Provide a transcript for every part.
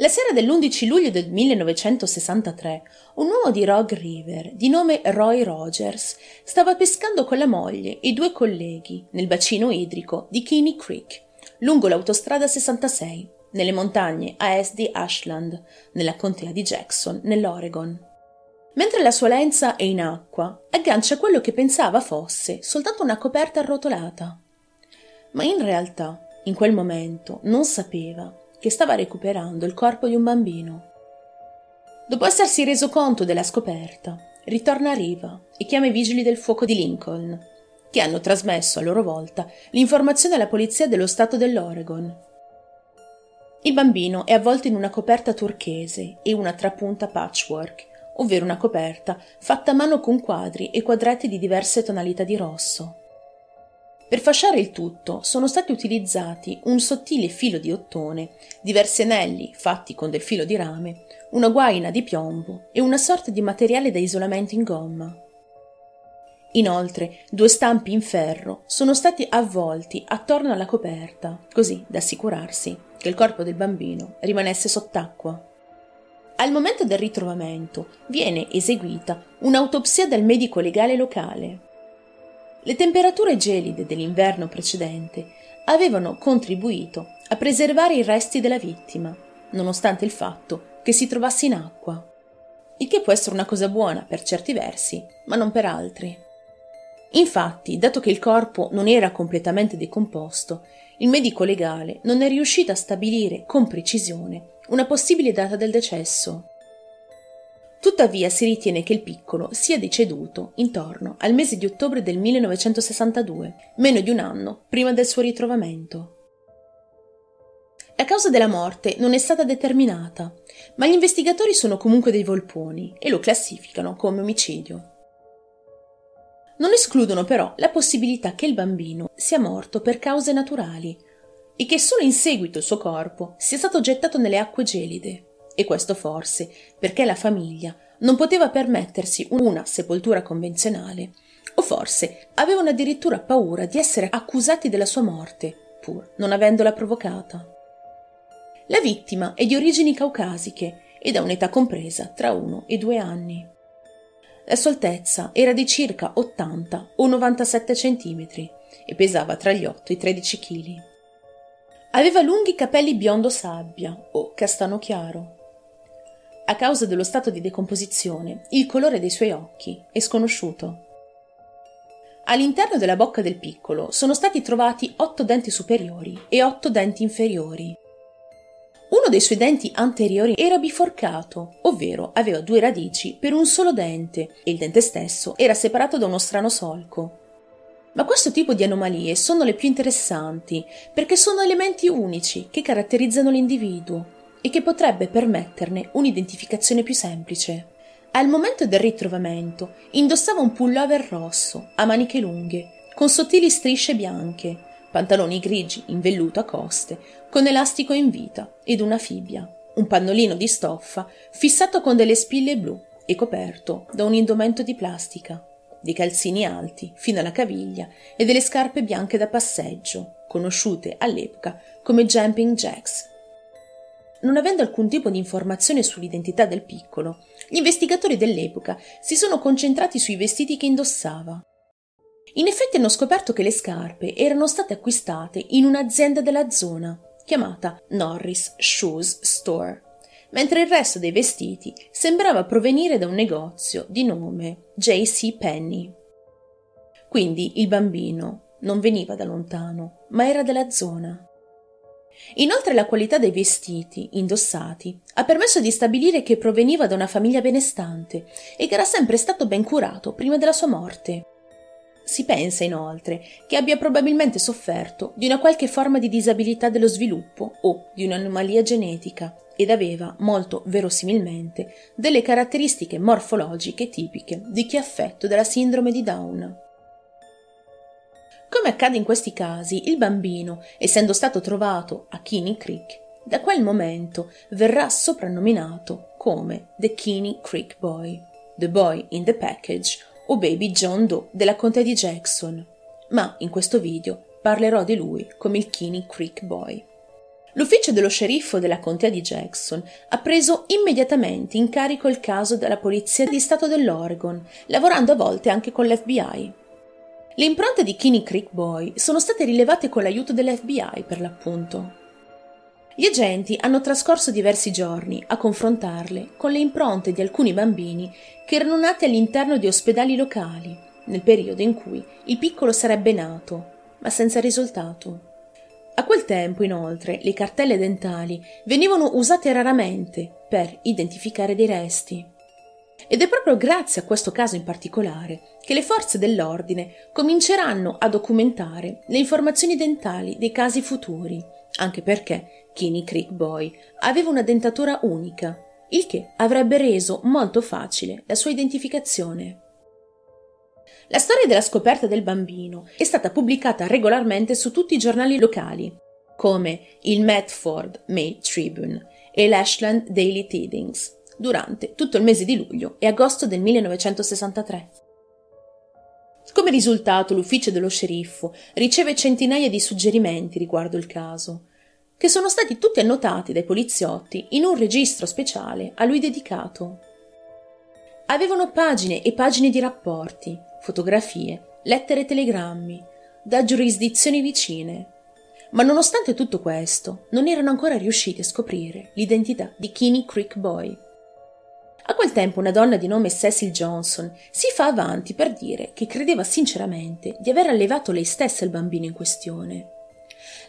La sera dell'11 luglio del 1963, un uomo di Rogue River, di nome Roy Rogers, stava pescando con la moglie e due colleghi nel bacino idrico di Kinney Creek, lungo l'autostrada 66, nelle montagne a est di Ashland, nella contea di Jackson, nell'Oregon. Mentre la sua lenza è in acqua, aggancia quello che pensava fosse soltanto una coperta arrotolata. Ma in realtà, in quel momento, non sapeva che stava recuperando il corpo di un bambino. Dopo essersi reso conto della scoperta, ritorna a riva e chiama i vigili del fuoco di Lincoln, che hanno trasmesso a loro volta l'informazione alla polizia dello stato dell'Oregon. Il bambino è avvolto in una coperta turchese e una trapunta patchwork, ovvero una coperta fatta a mano con quadri e quadretti di diverse tonalità di rosso. Per fasciare il tutto sono stati utilizzati un sottile filo di ottone, diversi anelli fatti con del filo di rame, una guaina di piombo e una sorta di materiale da isolamento in gomma. Inoltre, due stampi in ferro sono stati avvolti attorno alla coperta, così da assicurarsi che il corpo del bambino rimanesse sott'acqua. Al momento del ritrovamento viene eseguita un'autopsia dal medico legale locale le temperature gelide dell'inverno precedente avevano contribuito a preservare i resti della vittima, nonostante il fatto che si trovasse in acqua. Il che può essere una cosa buona per certi versi, ma non per altri. Infatti, dato che il corpo non era completamente decomposto, il medico legale non è riuscito a stabilire con precisione una possibile data del decesso. Tuttavia si ritiene che il piccolo sia deceduto intorno al mese di ottobre del 1962, meno di un anno prima del suo ritrovamento. La causa della morte non è stata determinata, ma gli investigatori sono comunque dei volponi e lo classificano come omicidio. Non escludono però la possibilità che il bambino sia morto per cause naturali e che solo in seguito il suo corpo sia stato gettato nelle acque gelide e questo forse perché la famiglia non poteva permettersi una sepoltura convenzionale, o forse avevano addirittura paura di essere accusati della sua morte, pur non avendola provocata. La vittima è di origini caucasiche ed ha un'età compresa tra uno e due anni. La sua altezza era di circa 80 o 97 centimetri e pesava tra gli 8 e i 13 kg. Aveva lunghi capelli biondo sabbia o castano chiaro, a causa dello stato di decomposizione, il colore dei suoi occhi è sconosciuto. All'interno della bocca del piccolo sono stati trovati otto denti superiori e otto denti inferiori. Uno dei suoi denti anteriori era biforcato, ovvero aveva due radici per un solo dente e il dente stesso era separato da uno strano solco. Ma questo tipo di anomalie sono le più interessanti perché sono elementi unici che caratterizzano l'individuo e che potrebbe permetterne un'identificazione più semplice. Al momento del ritrovamento indossava un pullover rosso a maniche lunghe, con sottili strisce bianche, pantaloni grigi in velluto a coste, con elastico in vita ed una fibbia, un pannolino di stoffa fissato con delle spille blu e coperto da un indumento di plastica, dei calzini alti fino alla caviglia e delle scarpe bianche da passeggio, conosciute all'epoca come jumping jacks non avendo alcun tipo di informazione sull'identità del piccolo, gli investigatori dell'epoca si sono concentrati sui vestiti che indossava. In effetti hanno scoperto che le scarpe erano state acquistate in un'azienda della zona, chiamata Norris Shoes Store, mentre il resto dei vestiti sembrava provenire da un negozio di nome J.C. Penny. Quindi il bambino non veniva da lontano, ma era della zona. Inoltre la qualità dei vestiti indossati ha permesso di stabilire che proveniva da una famiglia benestante e che era sempre stato ben curato prima della sua morte. Si pensa inoltre che abbia probabilmente sofferto di una qualche forma di disabilità dello sviluppo o di un'anomalia genetica ed aveva, molto verosimilmente, delle caratteristiche morfologiche tipiche di chi è affetto dalla sindrome di Down. Come accade in questi casi, il bambino, essendo stato trovato a Kinney Creek, da quel momento verrà soprannominato come The Kinney Creek Boy, The Boy in the Package o Baby John Doe della contea di Jackson, ma in questo video parlerò di lui come il Kinney Creek Boy. L'ufficio dello sceriffo della contea di Jackson ha preso immediatamente in carico il caso dalla polizia di Stato dell'Oregon, lavorando a volte anche con l'FBI. Le impronte di Kinney Creek Boy sono state rilevate con l'aiuto dell'FBI per l'appunto. Gli agenti hanno trascorso diversi giorni a confrontarle con le impronte di alcuni bambini che erano nati all'interno di ospedali locali, nel periodo in cui il piccolo sarebbe nato, ma senza risultato. A quel tempo, inoltre, le cartelle dentali venivano usate raramente per identificare dei resti. Ed è proprio grazie a questo caso in particolare che le forze dell'ordine cominceranno a documentare le informazioni dentali dei casi futuri, anche perché Kinney Creek Boy aveva una dentatura unica, il che avrebbe reso molto facile la sua identificazione. La storia della scoperta del bambino è stata pubblicata regolarmente su tutti i giornali locali, come il Medford May Tribune e l'Ashland Daily Tidings, durante tutto il mese di luglio e agosto del 1963. Come risultato, l'ufficio dello sceriffo riceve centinaia di suggerimenti riguardo il caso, che sono stati tutti annotati dai poliziotti in un registro speciale a lui dedicato. Avevano pagine e pagine di rapporti, fotografie, lettere e telegrammi, da giurisdizioni vicine. Ma nonostante tutto questo, non erano ancora riusciti a scoprire l'identità di Kinney Creek Boy. A quel tempo una donna di nome Cecil Johnson si fa avanti per dire che credeva sinceramente di aver allevato lei stessa il bambino in questione.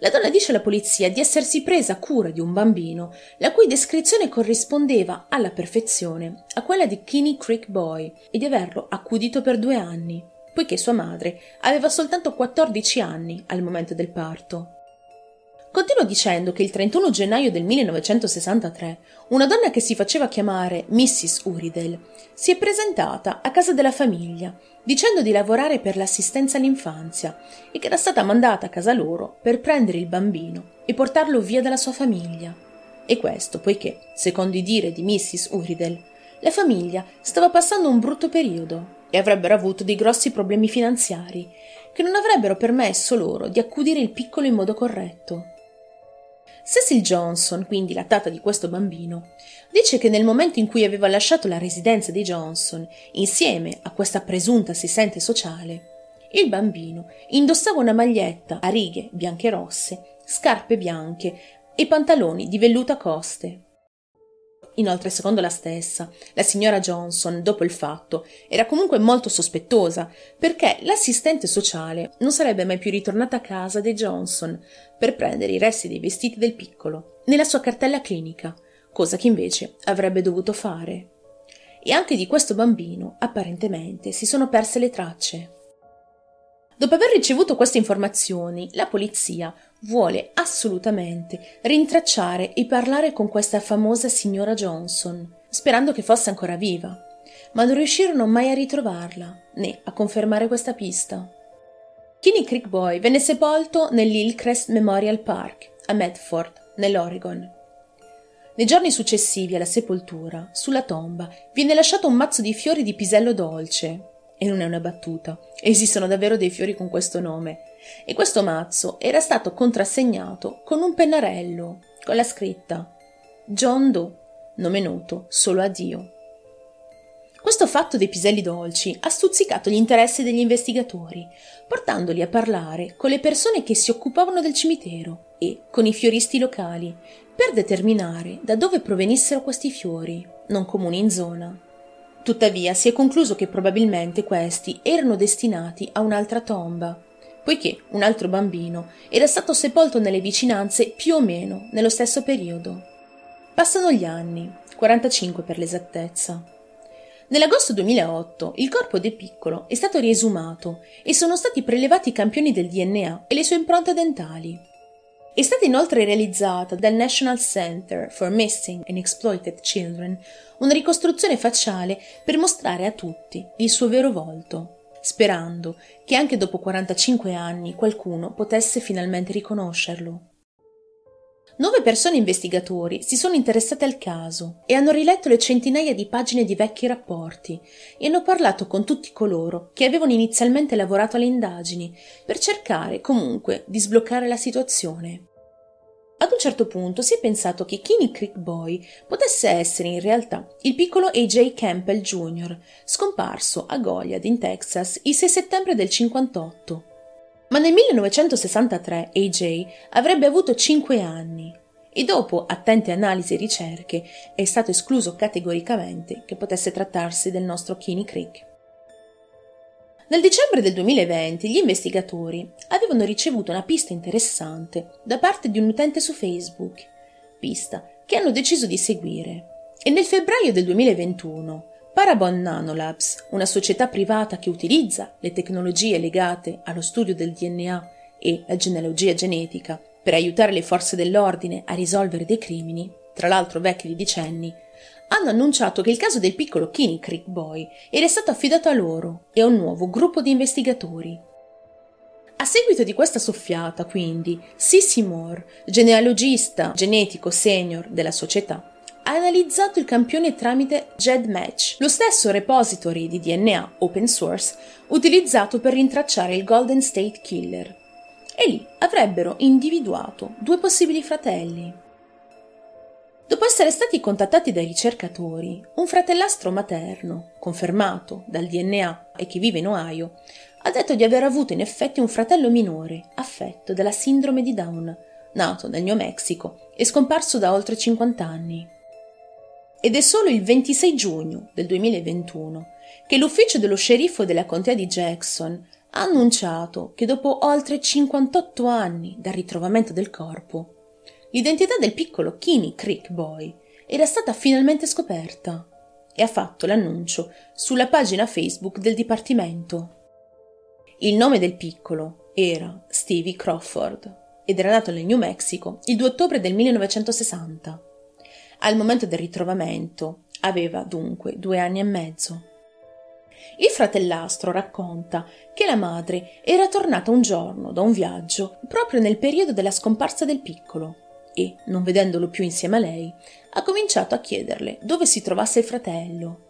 La donna dice alla polizia di essersi presa cura di un bambino la cui descrizione corrispondeva alla perfezione a quella di Kinney Creek Boy e di averlo accudito per due anni, poiché sua madre aveva soltanto 14 anni al momento del parto. Continua dicendo che il 31 gennaio del 1963 una donna che si faceva chiamare Mrs. Uridel si è presentata a casa della famiglia dicendo di lavorare per l'assistenza all'infanzia e che era stata mandata a casa loro per prendere il bambino e portarlo via dalla sua famiglia. E questo poiché, secondo i dire di Mrs. Uridel, la famiglia stava passando un brutto periodo e avrebbero avuto dei grossi problemi finanziari che non avrebbero permesso loro di accudire il piccolo in modo corretto. Cecil Johnson, quindi la tata di questo bambino, dice che nel momento in cui aveva lasciato la residenza di Johnson, insieme a questa presunta assistente sociale, il bambino indossava una maglietta a righe bianche e rosse, scarpe bianche e pantaloni di velluto a coste. Inoltre, secondo la stessa, la signora Johnson, dopo il fatto, era comunque molto sospettosa, perché l'assistente sociale non sarebbe mai più ritornata a casa dei Johnson per prendere i resti dei vestiti del piccolo, nella sua cartella clinica, cosa che invece avrebbe dovuto fare. E anche di questo bambino, apparentemente, si sono perse le tracce. Dopo aver ricevuto queste informazioni, la polizia vuole assolutamente rintracciare e parlare con questa famosa signora Johnson, sperando che fosse ancora viva, ma non riuscirono mai a ritrovarla né a confermare questa pista. Kinney Creek Boy venne sepolto nell'Hillcrest Memorial Park a Medford, nell'Oregon. Nei giorni successivi alla sepoltura, sulla tomba, viene lasciato un mazzo di fiori di pisello dolce. E non è una battuta, esistono davvero dei fiori con questo nome, e questo mazzo era stato contrassegnato con un pennarello con la scritta John Doe, nome noto solo a Dio. Questo fatto dei piselli dolci ha stuzzicato gli interessi degli investigatori, portandoli a parlare con le persone che si occupavano del cimitero e con i fioristi locali, per determinare da dove provenissero questi fiori, non comuni in zona. Tuttavia si è concluso che probabilmente questi erano destinati a un'altra tomba, poiché un altro bambino era stato sepolto nelle vicinanze più o meno nello stesso periodo. Passano gli anni, 45 per l'esattezza. Nell'agosto 2008 il corpo del piccolo è stato riesumato e sono stati prelevati i campioni del DNA e le sue impronte dentali. È stata inoltre realizzata dal National Center for Missing and Exploited Children una ricostruzione facciale per mostrare a tutti il suo vero volto sperando che anche dopo 45 anni qualcuno potesse finalmente riconoscerlo. Nove persone investigatori si sono interessate al caso e hanno riletto le centinaia di pagine di vecchi rapporti e hanno parlato con tutti coloro che avevano inizialmente lavorato alle indagini per cercare comunque di sbloccare la situazione. Ad un certo punto si è pensato che Kinney Creek Boy potesse essere in realtà il piccolo AJ Campbell Jr., scomparso a Goliad in Texas il 6 settembre del 58. Ma nel 1963 AJ avrebbe avuto 5 anni e dopo attente analisi e ricerche è stato escluso categoricamente che potesse trattarsi del nostro Kinney Creek. Nel dicembre del 2020 gli investigatori avevano ricevuto una pista interessante da parte di un utente su Facebook, pista che hanno deciso di seguire. E nel febbraio del 2021 Parabon Nanolabs, una società privata che utilizza le tecnologie legate allo studio del DNA e la genealogia genetica per aiutare le forze dell'ordine a risolvere dei crimini, tra l'altro vecchi di decenni, hanno annunciato che il caso del piccolo Kinney Creek Boy era stato affidato a loro e a un nuovo gruppo di investigatori. A seguito di questa soffiata, quindi, Sissy Moore, genealogista genetico senior della società, ha analizzato il campione tramite GEDmatch, lo stesso repository di DNA open source utilizzato per rintracciare il Golden State Killer. E lì avrebbero individuato due possibili fratelli. Dopo essere stati contattati dai ricercatori, un fratellastro materno, confermato dal DNA e che vive in Ohio, ha detto di aver avuto in effetti un fratello minore affetto dalla sindrome di Down, nato nel New Mexico e scomparso da oltre 50 anni. Ed è solo il 26 giugno del 2021 che l'ufficio dello sceriffo della contea di Jackson ha annunciato che dopo oltre 58 anni dal ritrovamento del corpo, L'identità del piccolo Kinney Creek Boy era stata finalmente scoperta e ha fatto l'annuncio sulla pagina Facebook del Dipartimento. Il nome del piccolo era Stevie Crawford ed era nato nel New Mexico il 2 ottobre del 1960. Al momento del ritrovamento aveva dunque due anni e mezzo. Il fratellastro racconta che la madre era tornata un giorno da un viaggio proprio nel periodo della scomparsa del piccolo e, non vedendolo più insieme a lei, ha cominciato a chiederle dove si trovasse il fratello.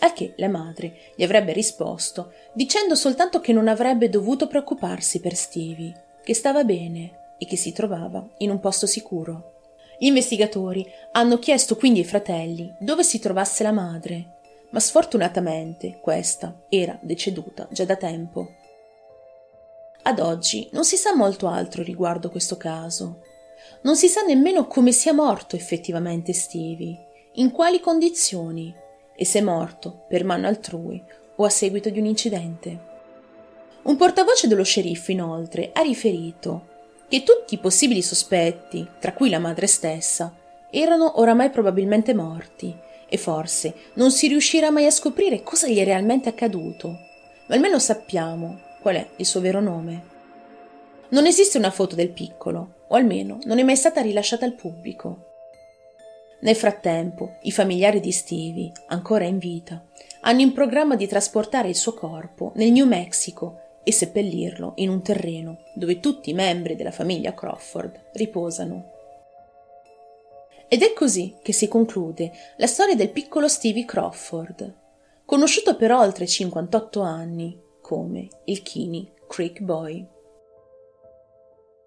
Al che la madre gli avrebbe risposto dicendo soltanto che non avrebbe dovuto preoccuparsi per Stevie, che stava bene e che si trovava in un posto sicuro. Gli investigatori hanno chiesto quindi ai fratelli dove si trovasse la madre, ma sfortunatamente questa era deceduta già da tempo. Ad oggi non si sa molto altro riguardo questo caso, non si sa nemmeno come sia morto effettivamente Stevie, in quali condizioni e se è morto per mano altrui o a seguito di un incidente. Un portavoce dello sceriffo, inoltre, ha riferito che tutti i possibili sospetti, tra cui la madre stessa, erano oramai probabilmente morti e forse non si riuscirà mai a scoprire cosa gli è realmente accaduto, ma almeno sappiamo qual è il suo vero nome. Non esiste una foto del piccolo, o almeno non è mai stata rilasciata al pubblico. Nel frattempo, i familiari di Stevie, ancora in vita, hanno in programma di trasportare il suo corpo nel New Mexico e seppellirlo in un terreno dove tutti i membri della famiglia Crawford riposano. Ed è così che si conclude la storia del piccolo Stevie Crawford, conosciuto per oltre 58 anni come il Kinney Creek Boy.